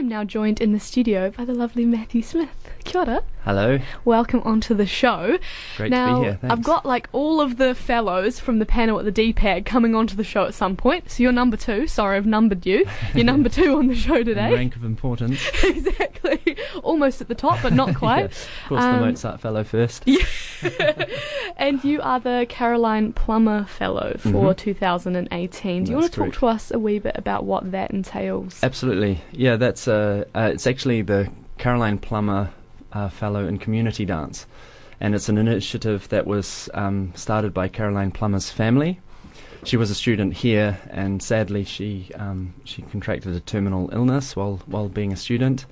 am now joined in the studio by the lovely Matthew Smith. Kia ora. Hello. Welcome onto the show. Great now, to be here. Thanks. I've got like all of the fellows from the panel at the DPAG coming onto the show at some point. So you're number two. Sorry, I've numbered you. You're number two on the show today. rank of importance. exactly. Almost at the top, but not quite. Yeah, Of course, Um, the Mozart Fellow first. and you are the Caroline Plummer Fellow for 2018. Do you want Mm-hmm. To talk to us a wee bit about what that entails? Absolutely. Yeah, that's uh, uh, it's actually the Caroline Plummer uh, Fellow in Community Dance, and it's an initiative that was um, started by Caroline Plummer's family. She was a student here, and sadly, she um, she contracted a terminal illness while while being a student.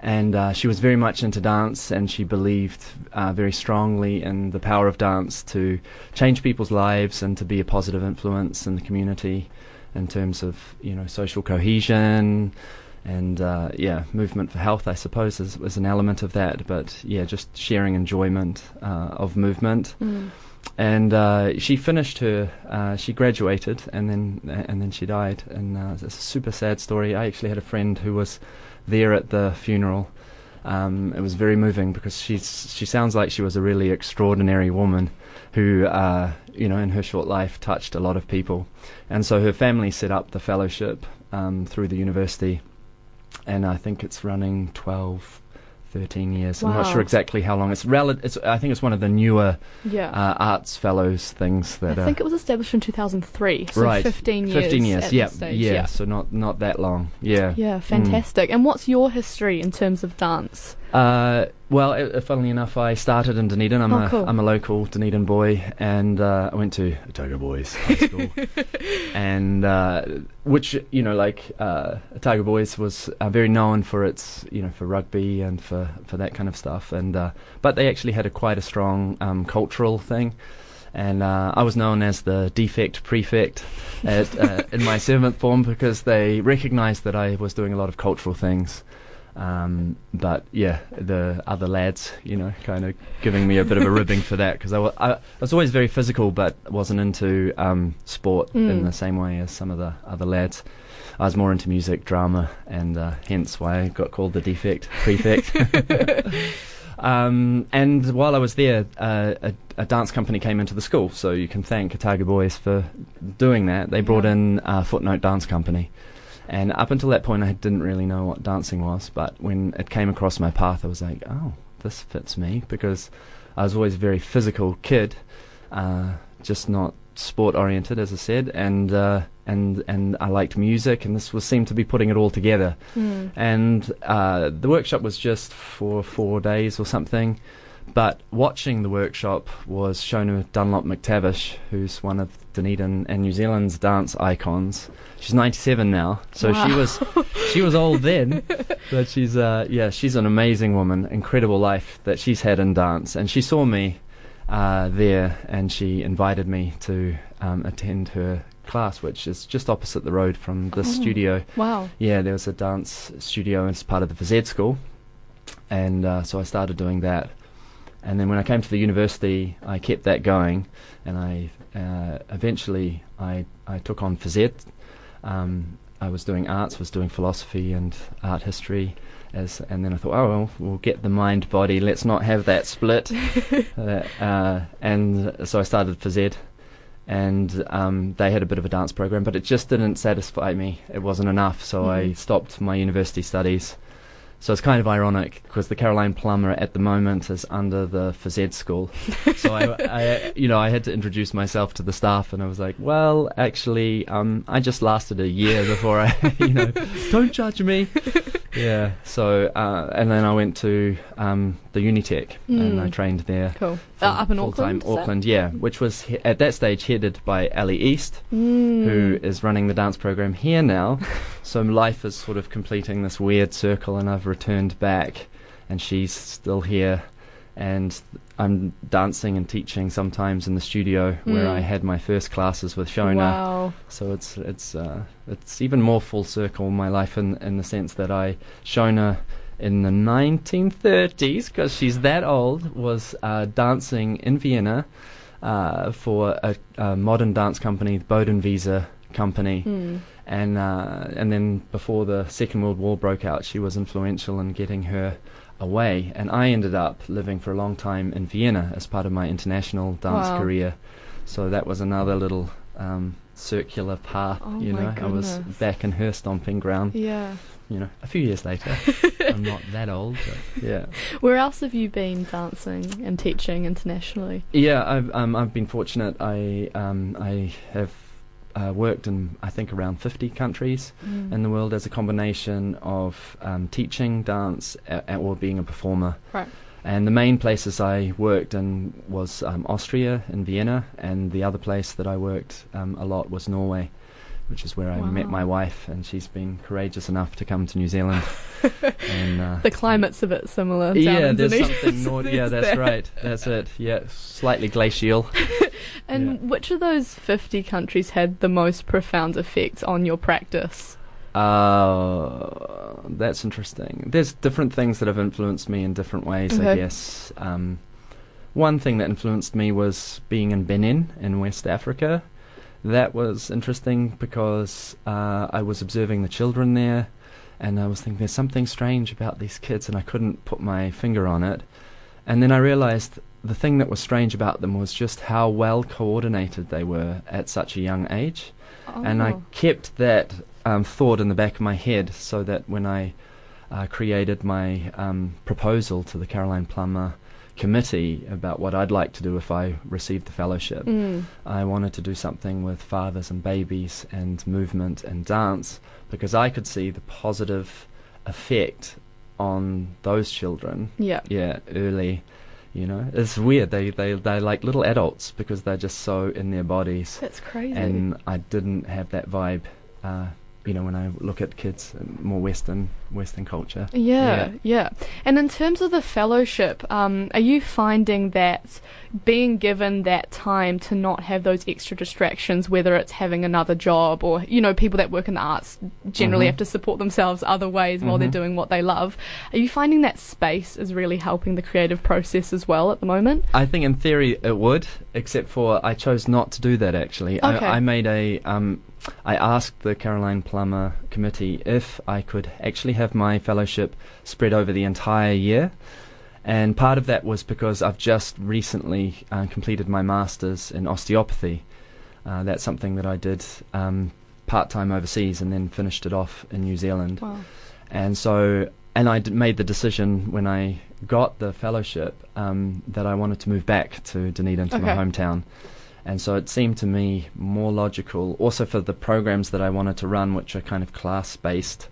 And uh, she was very much into dance, and she believed uh, very strongly in the power of dance to change people's lives and to be a positive influence in the community in terms of you know social cohesion and uh, yeah movement for health I suppose is, is an element of that. But yeah just sharing enjoyment uh, of movement. Mm. and uh, she finished her uh, she graduated and then and then she died. And uh, it's a super sad story. I actually had a friend who was there at the funeral. Um, it was very moving because she's she sounds like she was a really extraordinary woman who uh, you know in her short life touched a lot of people. And so her family set up the fellowship um, through the university and I think it's running 12 13 years I'm not sure exactly how long it's rel- it's I think it's one of the newer Yeah. uh, arts fellows things I that are think it was established in 2003, so right 15 years. 15 years yeah yeah yeah. so not not that long yeah Yeah, fantastic. And what's your history in terms of dance? Uh, well, uh, funnily enough, I started in Dunedin. I'm Oh, a cool. am a local Dunedin boy, and uh, I went to Otago Boys High School, and uh, which you know, like uh, Otago Boys was uh, very known for its you know for rugby and for for that kind of stuff, and uh, but they actually had a quite a strong um, cultural thing. And uh, I was known as the defect prefect at, uh, in my seventh form because they recognised that I was doing a lot of cultural things. Um, but yeah, the other lads, you know, kind of giving me a bit of a ribbing for that because I, wa- I was always very physical, but wasn't into um, sport in Mm. the same way as some of the other lads. I was more into music, drama, and uh, hence why I got called the defect prefect. um, and while I was there, uh, a, a dance company came into the school, so you can thank Otago Boys for doing that. They brought in uh, Footnote Dance Company. And up until that point, I didn't really know what dancing was. But when it came across my path, I was like, oh, this fits me because I was always a very physical kid, uh, just not sport oriented, as I said, and uh, and and I liked music, and this was seemed to be putting it all together. Mm. And uh, the workshop was just for four days or something. But watching the workshop was Shona Dunlop MacTavish, who's one of Dunedin and New Zealand's dance icons. She's 97 now, so she was she was old then, but she's uh, yeah she's an amazing woman, incredible life that she's had in dance, and she saw me uh, there, and she invited me to um, attend her class, which is just opposite the road from this Oh. studio. Wow. Yeah, there was a dance studio as part of the Ed school, and uh, so I started doing that. And then when I came to the university, I kept that going, and I uh, eventually I I took on Phys. Um, I was doing arts, was doing philosophy and art history, as and then I thought, oh well, we'll get the mind body. Let's not have that split. uh, uh, and so I started Phys and um, they had a bit of a dance program, but it just didn't satisfy me. It wasn't enough, so I Mhm. stopped my university studies. So it's kind of ironic because the Caroline Plummer at the moment is under the Phys Ed school. so I, I, you know, I had to introduce myself to the staff, and I was like, "Well, actually, um, I just lasted a year before I, you know, don't judge me." Yeah. So uh, and then I went to um, the Unitec, and I Mm. trained there. Cool. full- Uh, up in Auckland? Auckland, yeah, which was he- at that stage headed by Ali East, Mm. who is running the dance program here now. so life is sort of completing this weird circle, and I've returned back, and she's still here, and I'm dancing and teaching sometimes in the studio where Mm. I had my first classes with Shona. Wow. So it's it's uh, it's even more full circle in my life in in the sense that I Shona in the 1930s because she's that old was uh, dancing in Vienna uh, for a, a modern dance company, the Bodenwieser company, Mm. and uh, and then before the Second World War broke out, she was influential in getting her away. And I ended up living for a long time in Vienna as part of my international dance Wow. career. So that was another little um, circular path. Oh you know, I was back in her stomping ground. Yeah. You know, a few years later. I'm not that old. Yeah. Where else have you been dancing and teaching internationally? Yeah, I've um, I've been fortunate. I um, I have uh, worked in I think around 50 countries Mm. in the world as a combination of um, teaching dance a- or being a performer. Right. And the main places I worked in was um, Austria in Vienna, and the other place that I worked um, a lot was Norway, which is where I met my wife, and she's been courageous enough to come to New Zealand. and uh, The climate's a bit similar. Down yeah, there's something so Nord- yeah, that's that. right. That's it. Yeah, slightly glacial. And Yeah. which of those 50 countries had the most profound effect on your practice? Uh, that's interesting. There's different things that have influenced me in different ways, I guess. Um, one thing that influenced me was being in Benin in West Africa. That was interesting because uh, I was observing the children there, and I was thinking there's something strange about these kids, and I couldn't put my finger on it. And then I realized the thing that was strange about them was just how well coordinated they were at such a young age and I Oh. kept that um, thought in the back of my head so that when I uh, created my um, proposal to the Caroline Plummer committee about what I'd like to do if I received the fellowship, Mm. I wanted to do something with fathers and babies and movement and dance because I could see the positive effect on those children Yeah. yeah, early. You know, it's weird. They they they're like little adults because they're just so in their bodies That's crazy. and I didn't have that vibe. Uh, you know, when I look at kids, uh, more Western Western culture. Yeah, yeah, And in terms of the fellowship, um, are you finding that being given that time to not have those extra distractions, whether it's having another job or, you know, people that work in the arts generally Mhm. have to support themselves other ways while they're Mhm. doing what they love, are you finding that space is really helping the creative process as well at the moment? I think in theory it would, except for I chose not to do that. Actually, Okay. I, I made a. Um, I asked the Caroline Plummer committee if I could actually have my fellowship spread over the entire year. And part of that was because I've just recently uh, completed my master's in osteopathy. Uh, that's something that I did um, part time overseas and then finished it off in New Zealand. Wow. And so, and I d- made the decision when I got the fellowship um, that I wanted to move back to Dunedin, to my hometown. And so it seemed to me more logical, also for the programs that I wanted to run, which are kind of class based,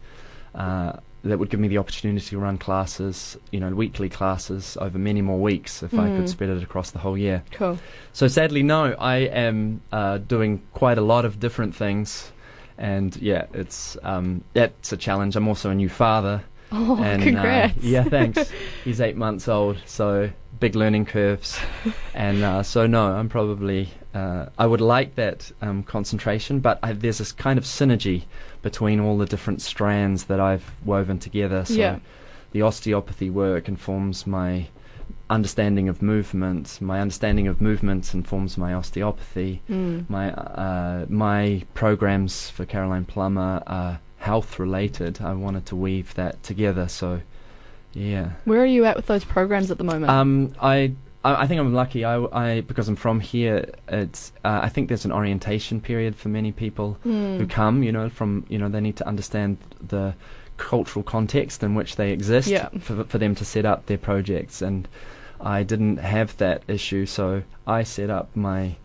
uh, that would give me the opportunity to run classes, you know, weekly classes over many more weeks if I Mm. could spread it across the whole year. Cool. So sadly, no, I am uh, doing quite a lot of different things. And yeah, it's um, that's a challenge. I'm also a new father. Oh, and, uh, congrats. yeah, thanks. He's eight months old, so big learning curves. and uh, so no, I'm probably uh, I would like that um, concentration, but I, there's this kind of synergy between all the different strands that I've woven together. So Yeah. the osteopathy work informs my understanding of movement. My understanding of movement informs my osteopathy. Mm. My uh, my programs for Caroline Plummer are health related. I wanted to weave that together. So, yeah. Where are you at with those programs at the moment? Um, I. I I think I'm lucky. I, I because I'm from here. It's uh, I think there's an orientation period for many people Mm. who come. You know, from you know they need to understand the cultural context in which they exist Yeah. for for them to set up their projects. And I didn't have that issue, so I set up my.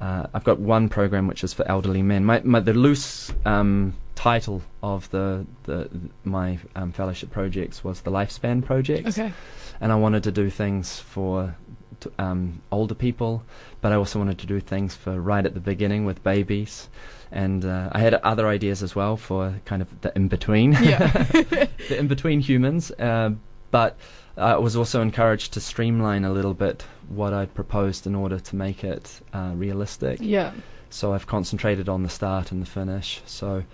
Uh, I've got one program which is for elderly men. My, my the loose um, title of the the my um, fellowship projects was the lifespan project. Okay. and I wanted to do things for um, older people, but I also wanted to do things for right at the beginning with babies, and uh, I had other ideas as well for kind of the in between, Yeah. the in between humans. Uh, but I was also encouraged to streamline a little bit what I'd proposed in order to make it uh, realistic. yeah. So I've concentrated on the start and the finish. So,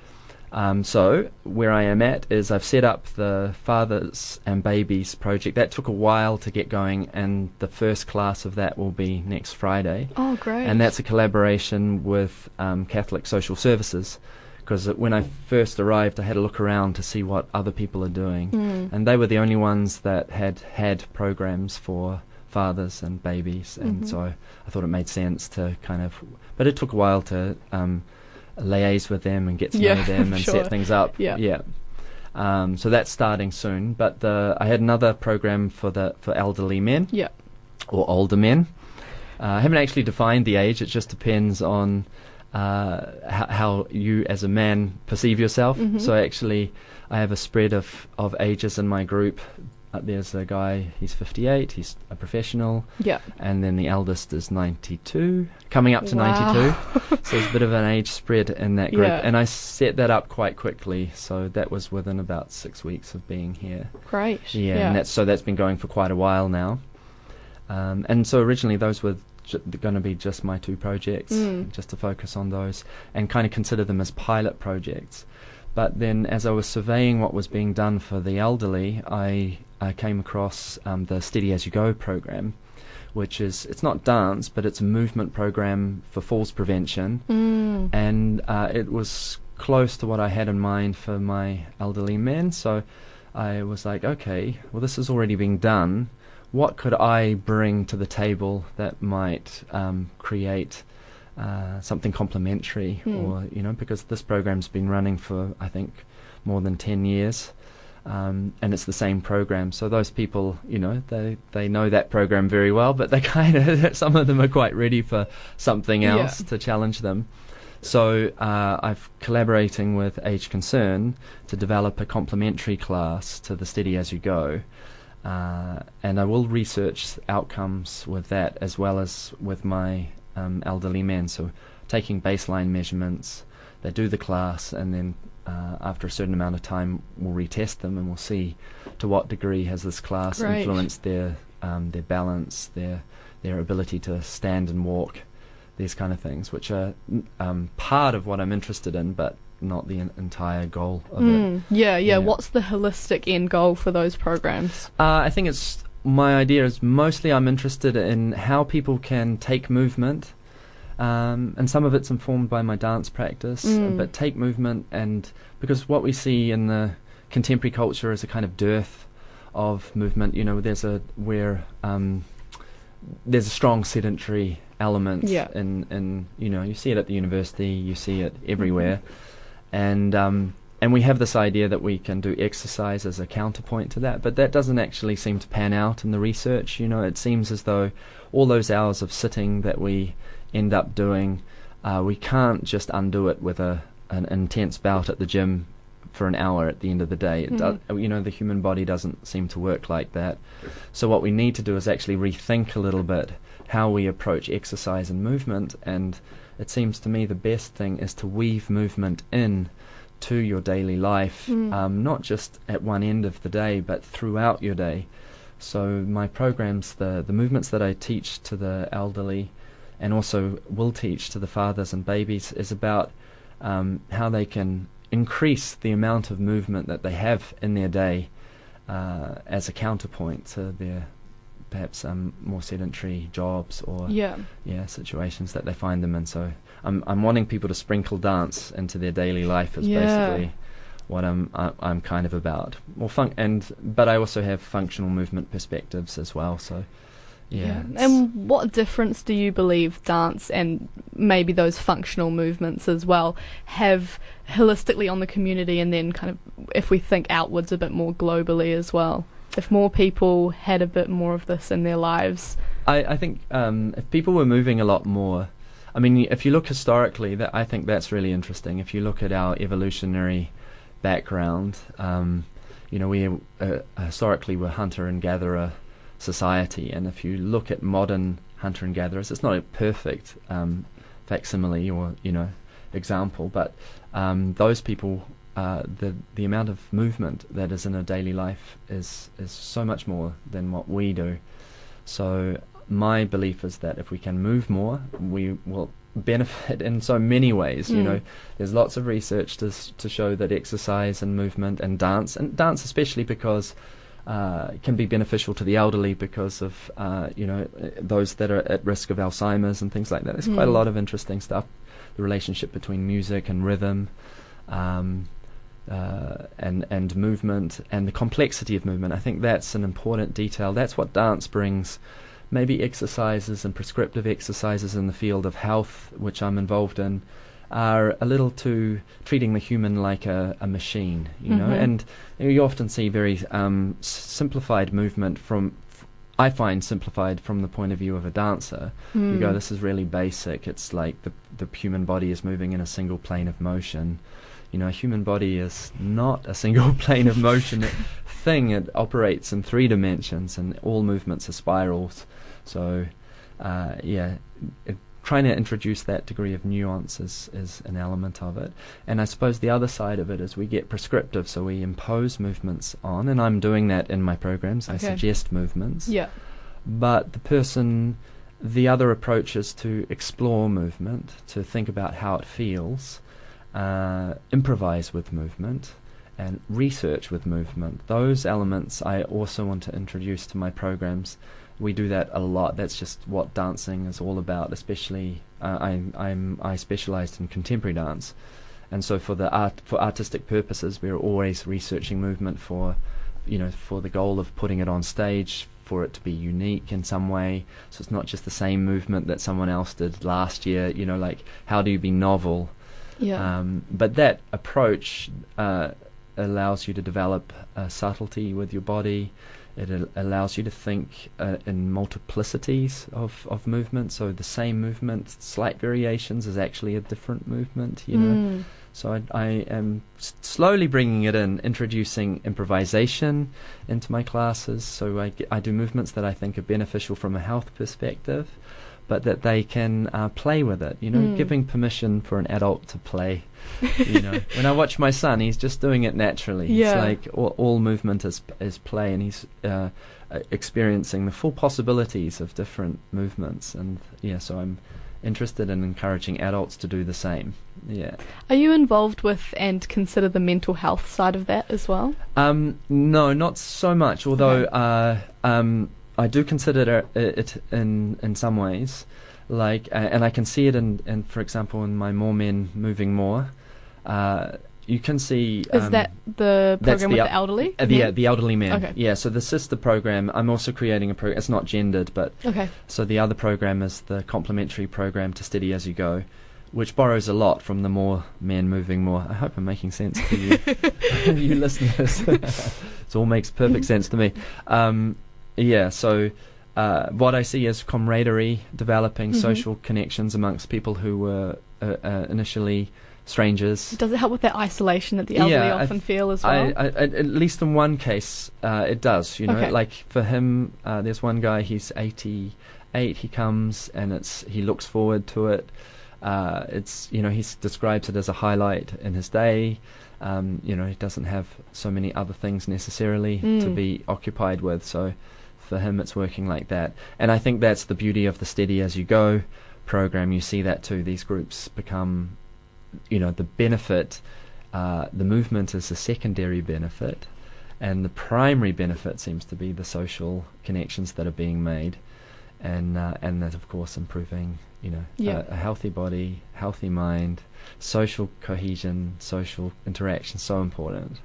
um, so where I am at is I've set up the fathers and babies project. That took a while to get going, and the first class of that will be next Friday. Oh, great. And that's a collaboration with um, Catholic Social Services because when I first arrived, I had a look around to see what other people are doing, Mm. and they were the only ones that had had programs for fathers and babies, and Mhm. so I thought it made sense to kind of. But it took a while to um, liaise with them and get to Yeah, know them and sure. set things up. Yeah. yeah. Um, so that's starting soon. But the, I had another program for the for elderly men Yeah. or older men. Uh, I haven't actually defined the age. It just depends on uh, how, how you, as a man, perceive yourself. Mhm. So actually, I have a spread of, of ages in my group. Uh, there's a guy. He's 58. He's a professional, Yeah. and then the eldest is 92, coming up to Wow. 92. so there's a bit of an age spread in that group, Yeah. and I set that up quite quickly. So that was within about six weeks of being here. Great. Yeah, and that's so that's been going for quite a while now. Um, and so originally those were ju- going to be just my two projects, Mm. just to focus on those and kind of consider them as pilot projects. But then, as I was surveying what was being done for the elderly, I, I came across um, the Steady as You Go program, which is it's not dance, but it's a movement program for falls prevention Mm. and uh, it was close to what I had in mind for my elderly men. So I was like, okay, well, this is already being done. What could I bring to the table that might um, create uh, something complementary, Hmm. or you know, because this program's been running for I think more than ten years. Um, and it's the same program, so those people, you know, they they know that program very well, but they kind of some of them are quite ready for something Yeah. else to challenge them. So uh, I've collaborating with Age Concern to develop a complementary class to the Steady as You Go, uh, and I will research outcomes with that as well as with my um, elderly men. So taking baseline measurements, they do the class, and then uh, after a certain amount of time, we'll retest them and we'll see to what degree has this class Great. influenced their um, their balance, their their ability to stand and walk, these kind of things, which are um, part of what I'm interested in, but not the en- entire goal of it. Mm. Yeah, yeah, Yeah. What's the holistic end goal for those programs? Uh, I think it's my idea is mostly I'm interested in how people can take movement, um, and some of it's informed by my dance practice, Mm. but take movement and because what we see in the contemporary culture is a kind of dearth of movement. You know, there's a where um, there's a strong sedentary element Yeah. in in you know you see it at the university, you see it everywhere, and um, and we have this idea that we can do exercise as a counterpoint to that, but that doesn't actually seem to pan out in the research. You know, it seems as though all those hours of sitting that we end up doing, uh, we can't just undo it with a an intense bout at the gym for an hour at the end of the day. It does, you know, the human body doesn't seem to work like that. So what we need to do is actually rethink a little bit how we approach exercise and movement. And it seems to me the best thing is to weave movement in to your daily life, Mm. um, not just at one end of the day, but throughout your day. So my programs, the the movements that I teach to the elderly, and also will teach to the fathers and babies, is about um, how they can increase the amount of movement that they have in their day uh, as a counterpoint to their perhaps um, more sedentary jobs or Yeah. yeah situations that they find them in. So I'm I'm wanting people to sprinkle dance into their daily life is Yeah. basically what I'm I, I'm kind of about. Well, fun- and but I also have functional movement perspectives as well. So yeah, it's- And what difference do you believe dance and maybe those functional movements as well have holistically on the community and then kind of if we think outwards a bit more globally as well? If more people had a bit more of this in their lives. I, I think um, if people were moving a lot more, I mean, if you look historically, that I think that's really interesting. If you look at our evolutionary background, um, you know, we uh, historically were hunter and gatherer society, and if you look at modern hunter and gatherers, it's not a perfect um, facsimile or you know example, but um, those people. Uh, the the amount of movement that is in a daily life is is so much more than what we do. So my belief is that if we can move more, we will benefit in so many ways. You Mm. know, there's lots of research to to show that exercise and movement and dance and dance especially because uh, can be beneficial to the elderly because of uh, you know those that are at risk of Alzheimer's and things like that. There's quite a Mm. lot of interesting stuff. The relationship between music and rhythm. um, uh, and and movement and the complexity of movement. I think that's an important detail. That's what dance brings. Maybe exercises and prescriptive exercises in the field of health, which I'm involved in, are a little too treating the human like a, a machine, you know. Mhm. And you often see very um, simplified movement from. f- I find simplified from the point of view of a dancer. You go, Mm. this is really basic. It's like the the human body is moving in a single plane of motion. You know, a human body is not a single plane of motion thing. It operates in three dimensions, and all movements are spirals. So, uh, yeah, it, trying to introduce that degree of nuance is, is an element of it. And I suppose the other side of it is we get prescriptive, so we impose movements on, and I'm doing that in my programs. I suggest movements Yeah. but the person the other approach is to explore movement to think about how it feels uh, improvise with movement and research with movement those elements i also want to introduce to my programs we do that a lot that's just what dancing is all about especially uh, I, I'm I specialized in contemporary dance and so for the art for artistic purposes we're always researching movement for you know for the goal of putting it on stage for it to be unique in some way so it's not just the same movement that someone else did last year you know like how do you be novel Yeah. um, but that approach uh, allows you to develop uh, subtlety with your body. It al- allows you to think uh, in multiplicities of, of movement. So the same movement, slight variations, is actually a different movement. You know. Mm. So I, I am s- slowly bringing it in, introducing improvisation into my classes. So I, I do movements that I think are beneficial from a health perspective, but that they can uh, play with it. You know, Mm. giving permission for an adult to play. you know, when I watch my son, he's just doing it naturally. Yeah. It's like all, all movement is is play, and he's uh, experiencing the full possibilities of different movements. And yeah, so I'm interested in encouraging adults to do the same. Yeah. Are you involved with and consider the mental health side of that as well? Um, no, not so much. Although Okay. uh, um, I do consider it in in some ways, like, uh, and I can see it in, in, for example, in my more men moving more. Uh, you can see. Is um, that the program the with the elderly? uh, the, men? the elderly men? Okay. Yeah. So the sister program, I'm also creating a program. It's not gendered, but Okay. so the other program is the complementary program to Steady as You Go, which borrows a lot from the more men moving more. I hope I'm making sense to you, you listeners. it all makes perfect sense to me. Um, yeah, so uh, what I see is camaraderie, developing Mhm. social connections amongst people who were uh, uh, initially strangers. Does it help with that isolation that the elderly Yeah, I often th- feel as well? I, at at least in one case, uh, it does. You know, Okay. like for him, uh, there's one guy. He's 88. He comes and it's he looks forward to it. Uh, it's you know he describes it as a highlight in his day. Um, you know he doesn't have so many other things necessarily to Mm. be occupied with. So for him, it's working like that. And I think that's the beauty of the Steady as You Go program. You see that too. These groups become, you know, the benefit. Uh, the movement is a secondary benefit, and the primary benefit seems to be the social connections that are being made, and uh, and that of course improving, you know, Yeah. a, a healthy body, healthy mind, social cohesion, social interaction, so important.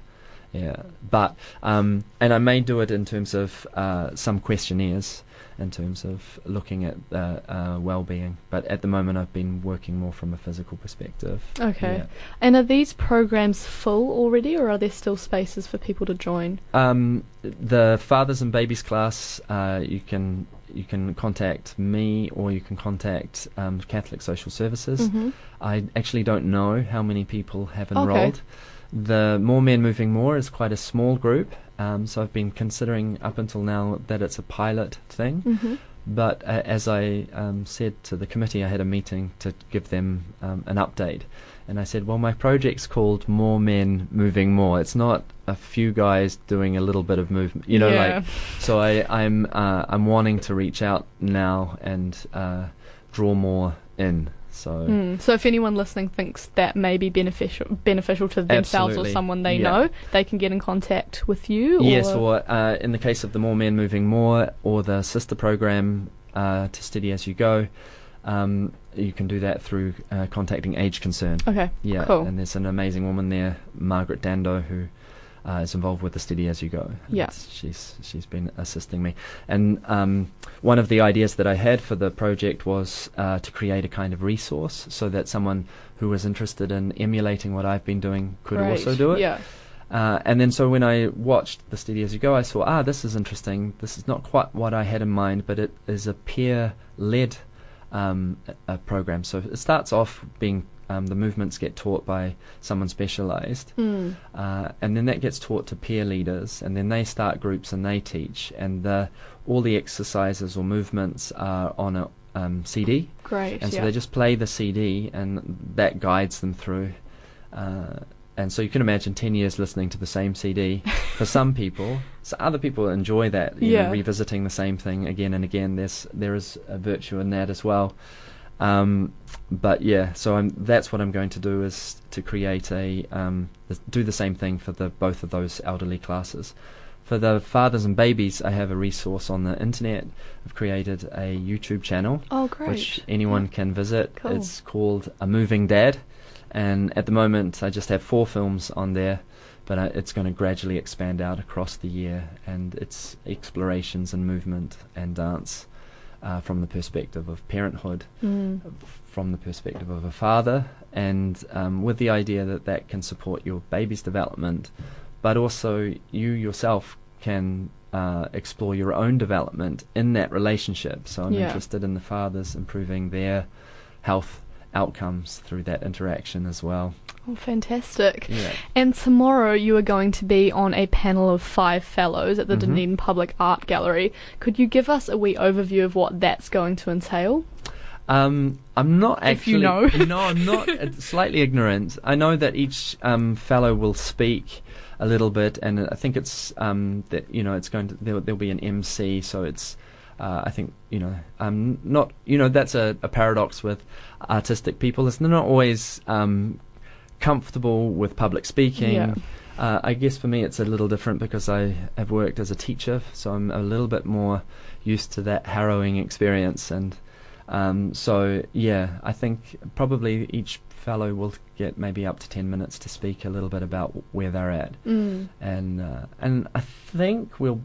Yeah, but um, and I may do it in terms of uh, some questionnaires, in terms of looking at uh, uh, well-being. But at the moment, I've been working more from a physical perspective. Okay. Yeah. And are these programs full already, or are there still spaces for people to join? Um, the fathers and babies class, uh, you can you can contact me or you can contact um, Catholic Social Services. hmm I actually don't know how many people have Okay. The More Men Moving More is quite a small group, um, so I've been considering up until now that it's a pilot thing. hmm But uh, as I um, said to the committee, I had a meeting to give them um, an update. And I said, well, my project's called More Men Moving More. It's not a few guys doing a little bit of movement, you know, yeah. like. So I, I'm uh, I'm wanting to reach out now and uh, draw more in. So Mm. So if anyone listening thinks that may be beneficial beneficial to themselves Absolutely. or someone they Yeah. know, they can get in contact with you. Yes, or, or uh, in the case of the More Men Moving More or the sister program uh, to Steady As You Go, um, you can do that through uh, contacting Age Concern. Okay. Yeah, Cool. and there's an amazing woman there, Margaret Dando, who uh, is involved with the Steady As You Go. Yeah. It's- she's she's been assisting me, and um, one of the ideas that I had for the project was uh, to create a kind of resource so that someone who was interested in emulating what I've been doing could Great. also do it. Yeah. Uh, and then so when I watched the Steady As You Go, I saw ah this is interesting. This is not quite what I had in mind, but it is a peer-led um, a, a program. So it starts off being um, the movements get taught by someone specialised, Mm. uh, and then that gets taught to peer leaders, and then they start groups and they teach, and the, all the exercises or movements are on a um, CD, Great. and so yeah. they just play the CD, and that guides them through. Uh, and so you can imagine 10 years listening to the same CD for some people. So other people enjoy that, you know, revisiting the same thing again and again. There's there is a virtue in that as well. Um, but yeah, so I'm, that's what I'm going to do is to create a um, do the same thing for the both of those elderly classes. For the fathers and babies, I have a resource on the internet. I've created a YouTube channel oh, great. which anyone can visit. Cool. It's called A Moving Dad, and at the moment I just have four films on there, but uh, it's going to gradually expand out across the year, and it's explorations and movement and dance uh, from the perspective of parenthood, Mm. from the perspective of a father, and um, with the idea that that can support your baby's development, but also you yourself can uh, explore your own development in that relationship. So I'm Yeah. interested in the fathers improving their health outcomes through that interaction as well. Oh, fantastic. Yeah. And tomorrow you are going to be on a panel of five fellows at the Mhm. Dunedin Public Art Gallery. Could you give us a wee overview of what that's going to entail? Um, I'm not actually. If you know. no, I'm not. slightly ignorant. I know that each um, fellow will speak a little bit, and I think it's um, that you know it's going to there, there'll be an MC, so it's. Uh, I think you know um, not you know that's a, a paradox with artistic people is they're not always um, comfortable with public speaking. Yeah. Uh, I guess for me it's a little different because I have worked as a teacher, so I'm a little bit more used to that harrowing experience. And um, so, yeah, I think probably each fellow will get maybe up to 10 minutes to speak a little bit about where they're at. Mm. And, uh, and I think we'll,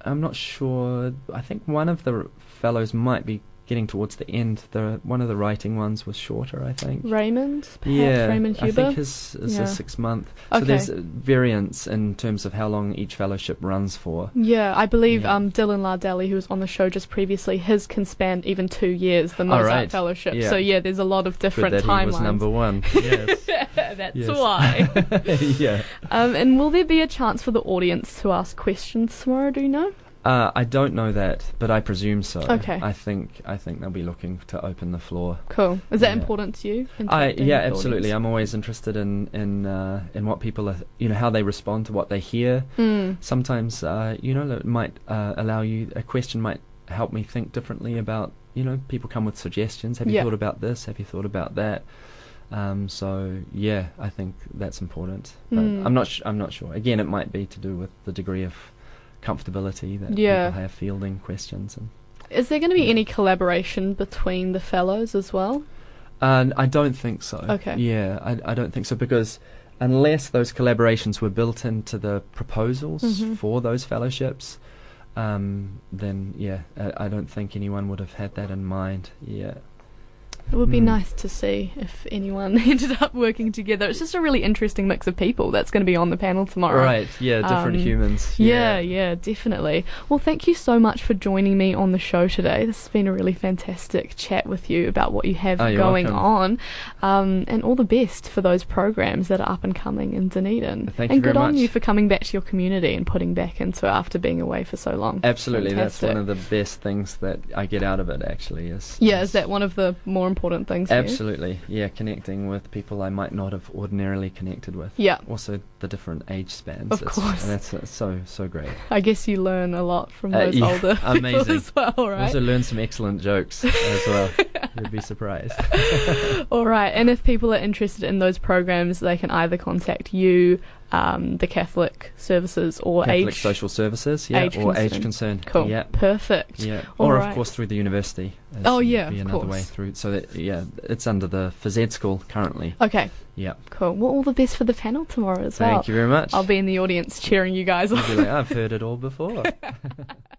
I'm not sure, I think one of the fellows might be getting towards the end. The One of the writing ones was shorter, I think. Raymond? Perhaps Yeah, Raymond Huber. I think his is Yeah. a six month. So Okay. there's uh, variance in terms of how long each fellowship runs for. Yeah, I believe Yeah. um, Dylan Lardelli, who was on the show just previously, his can span even two years, the Mozart right. Fellowship. Yeah. So yeah, there's a lot of Good different that timelines. he was number one. yes. That's Yes. why. yeah. um, and will there be a chance for the audience to ask questions tomorrow? Do you know? Uh, I don't know that, but I presume so. Okay. I think I think they'll be looking to open the floor. Cool. Is that Yeah. important to you? I yeah, absolutely. I'm always interested in in uh, in what people are, you know, how they respond to what they hear. Mm. Sometimes, uh, you know, it might uh, allow you a question might help me think differently about. You know, people come with suggestions. Have you Yeah. thought about this? Have you thought about that? Um, so yeah, I think that's important. But Mm. I'm not. Sh- I'm not sure. Again, it might be to do with the degree of comfortability that Yeah. people have fielding questions. And Is there going to be any collaboration between the fellows as well? uh, I don't think so. Okay. Yeah, I, I don't think so because unless those collaborations were built into the proposals Mhm. for those fellowships, um, then yeah, I, I don't think anyone would have had that in mind. Yeah. It would be Mm. nice to see if anyone ended up working together. It's just a really interesting mix of people that's going to be on the panel tomorrow. Right. Yeah. Different Um, humans. Yeah, yeah, definitely. Well, thank you so much for joining me on the show today. This has been a really fantastic chat with you about what you have Oh, going welcome. on, um, and all the best for those programs that are up and coming in Dunedin. Thank and you very good on much. you for coming back to your community and putting back into it after being away for so long. Absolutely. That's one of the best things that I get out of it. Actually, is Yeah, is that one of the more important things? Absolutely, yeah, connecting with people I might not have ordinarily connected with. Yeah, Also, the different age spans. Of It's- course. that's uh, so so great. I guess you learn a lot from Uh, those yeah, older people as well, right? Also, learn some excellent jokes as well. You'd be surprised. All right, and if people are interested in those programs, they can either contact you, um, the Catholic Services, or Catholic Age. Social Services, yeah, Age or Concern. Age Concern. Cool, Yeah. perfect. Yeah, All or right. of course through the university. Oh, yeah, be of another way through. So that yeah, it's under the phys school currently. Okay, Yeah, cool. Well, all the best for the panel tomorrow as well. thank you very much. I'll be in the audience cheering you guys on. I'll be like, I've heard it all before.